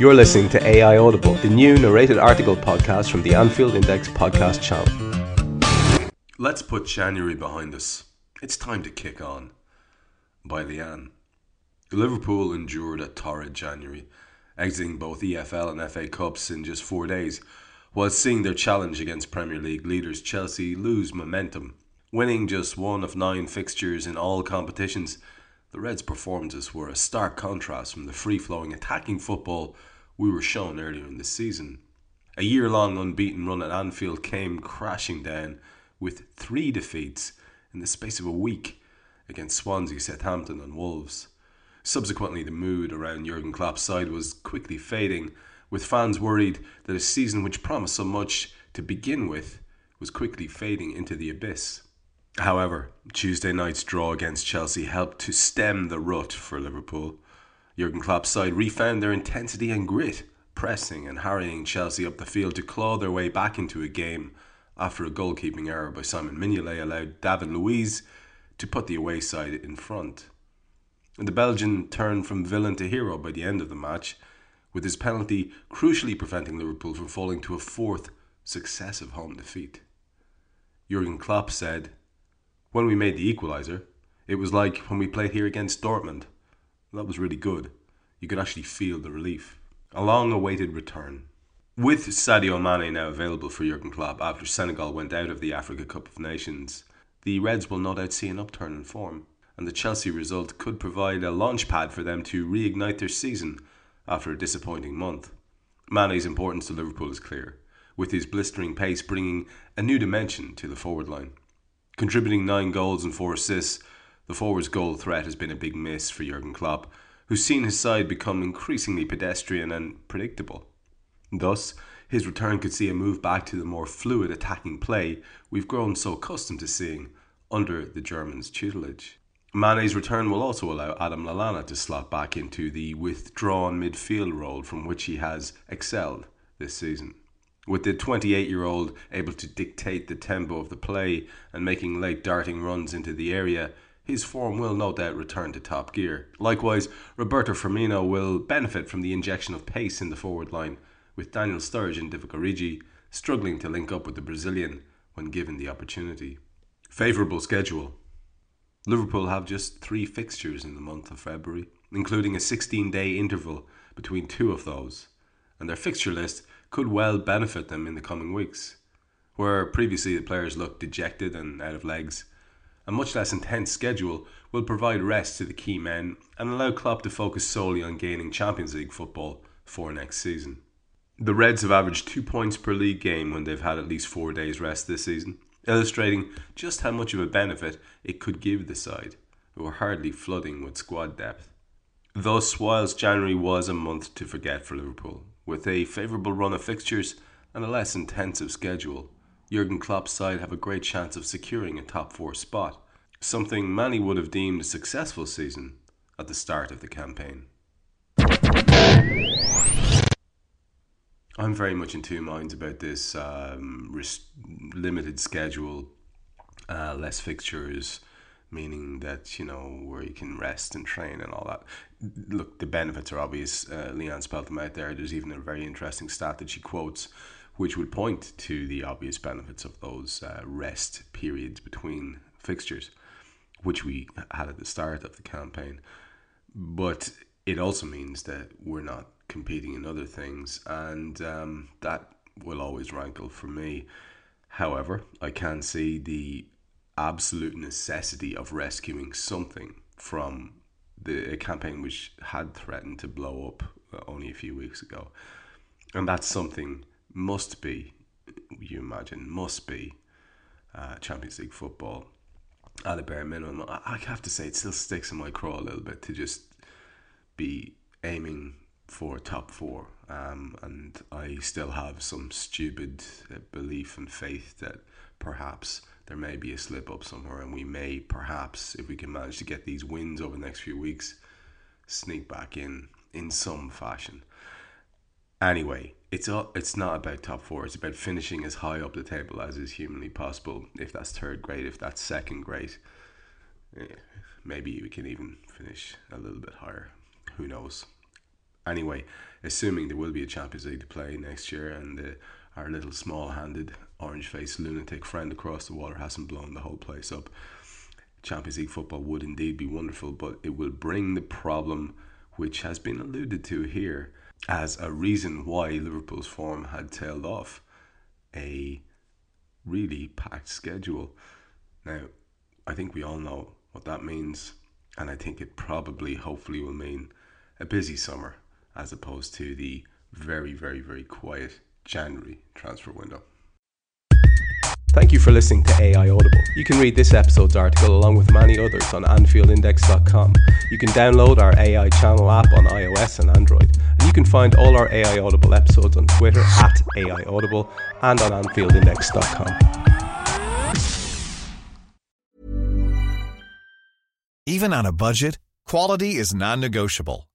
You're listening to AI Audible, the new narrated article podcast from the Anfield Index podcast channel. Let's put January behind us. It's time to kick on. By Leanne. Liverpool endured a torrid January, exiting both EFL and FA Cups in just four days, while seeing their challenge against Premier League leaders Chelsea lose momentum. Winning just one of nine fixtures in all competitions, the Reds' performances were a stark contrast from the free flowing attacking football we were shown earlier in the season. A year long unbeaten run at Anfield came crashing down with three defeats in the space of a week against Swansea, Southampton, and Wolves. Subsequently, the mood around Jurgen Klopp's side was quickly fading, with fans worried that a season which promised so much to begin with was quickly fading into the abyss. However, Tuesday night's draw against Chelsea helped to stem the rut for Liverpool. Jurgen Klopp's side refound their intensity and grit, pressing and harrying Chelsea up the field to claw their way back into a game after a goalkeeping error by Simon Mignolet allowed David Luiz to put the away side in front. The Belgian turned from villain to hero by the end of the match, with his penalty crucially preventing Liverpool from falling to a fourth successive home defeat. Jurgen Klopp said, When we made the equaliser, it was like when we played here against Dortmund. That was really good. You could actually feel the relief. A long awaited return. With Sadio Mane now available for Jurgen Klopp after Senegal went out of the Africa Cup of Nations, the Reds will no doubt see an upturn in form, and the Chelsea result could provide a launch pad for them to reignite their season after a disappointing month. Mane's importance to Liverpool is clear, with his blistering pace bringing a new dimension to the forward line. Contributing nine goals and four assists, the forward's goal threat has been a big miss for Jurgen Klopp, who's seen his side become increasingly pedestrian and predictable. Thus, his return could see a move back to the more fluid attacking play we've grown so accustomed to seeing under the Germans' tutelage. Mane's return will also allow Adam Lallana to slot back into the withdrawn midfield role from which he has excelled this season. With the 28 year old able to dictate the tempo of the play and making late darting runs into the area, his form will no doubt return to top gear. Likewise, Roberto Firmino will benefit from the injection of pace in the forward line, with Daniel Sturridge and Divock struggling to link up with the Brazilian when given the opportunity. Favourable schedule. Liverpool have just three fixtures in the month of February, including a 16 day interval between two of those, and their fixture list could well benefit them in the coming weeks. Where previously the players looked dejected and out of legs, a much less intense schedule will provide rest to the key men and allow Klopp to focus solely on gaining Champions League football for next season. The Reds have averaged two points per league game when they've had at least four days rest this season, illustrating just how much of a benefit it could give the side, who are hardly flooding with squad depth. Thus, whilst January was a month to forget for Liverpool, with a favourable run of fixtures and a less intensive schedule, Jurgen Klopp's side have a great chance of securing a top four spot, something many would have deemed a successful season at the start of the campaign. I'm very much in two minds about this um, limited schedule, uh, less fixtures, meaning that you know where you can rest and train and all that. Look, the benefits are obvious. Uh, Leanne spelled them out there. There's even a very interesting stat that she quotes which would point to the obvious benefits of those uh, rest periods between fixtures, which we had at the start of the campaign. but it also means that we're not competing in other things, and um, that will always rankle for me. However, I can see the absolute necessity of rescuing something from the campaign which had threatened to blow up uh, only a few weeks ago. And that something must be, you imagine, must be uh, Champions League football at a bare minimum. I have to say, it still sticks in my craw a little bit to just be aiming for top four. Um, and I still have some stupid uh, belief and faith that perhaps there may be a slip up somewhere, and we may perhaps, if we can manage to get these wins over the next few weeks, sneak back in in some fashion. Anyway, it's all, it's not about top four. It's about finishing as high up the table as is humanly possible. If that's third grade, if that's second grade, yeah, maybe we can even finish a little bit higher. Who knows? Anyway, assuming there will be a Champions League to play next year, and the, our little small-handed, orange-faced lunatic friend across the water hasn't blown the whole place up, Champions League football would indeed be wonderful, but it will bring the problem, which has been alluded to here as a reason why Liverpool's form had tailed off a really packed schedule. Now, I think we all know what that means, and I think it probably, hopefully, will mean a busy summer as opposed to the very, very, very quiet January transfer window. Thank you for listening to AI Audible. You can read this episode's article along with many others on AnfieldIndex.com. You can download our AI channel app on iOS and Android. And you can find all our AI Audible episodes on Twitter at AI Audible and on AnfieldIndex.com. Even on a budget, quality is non negotiable.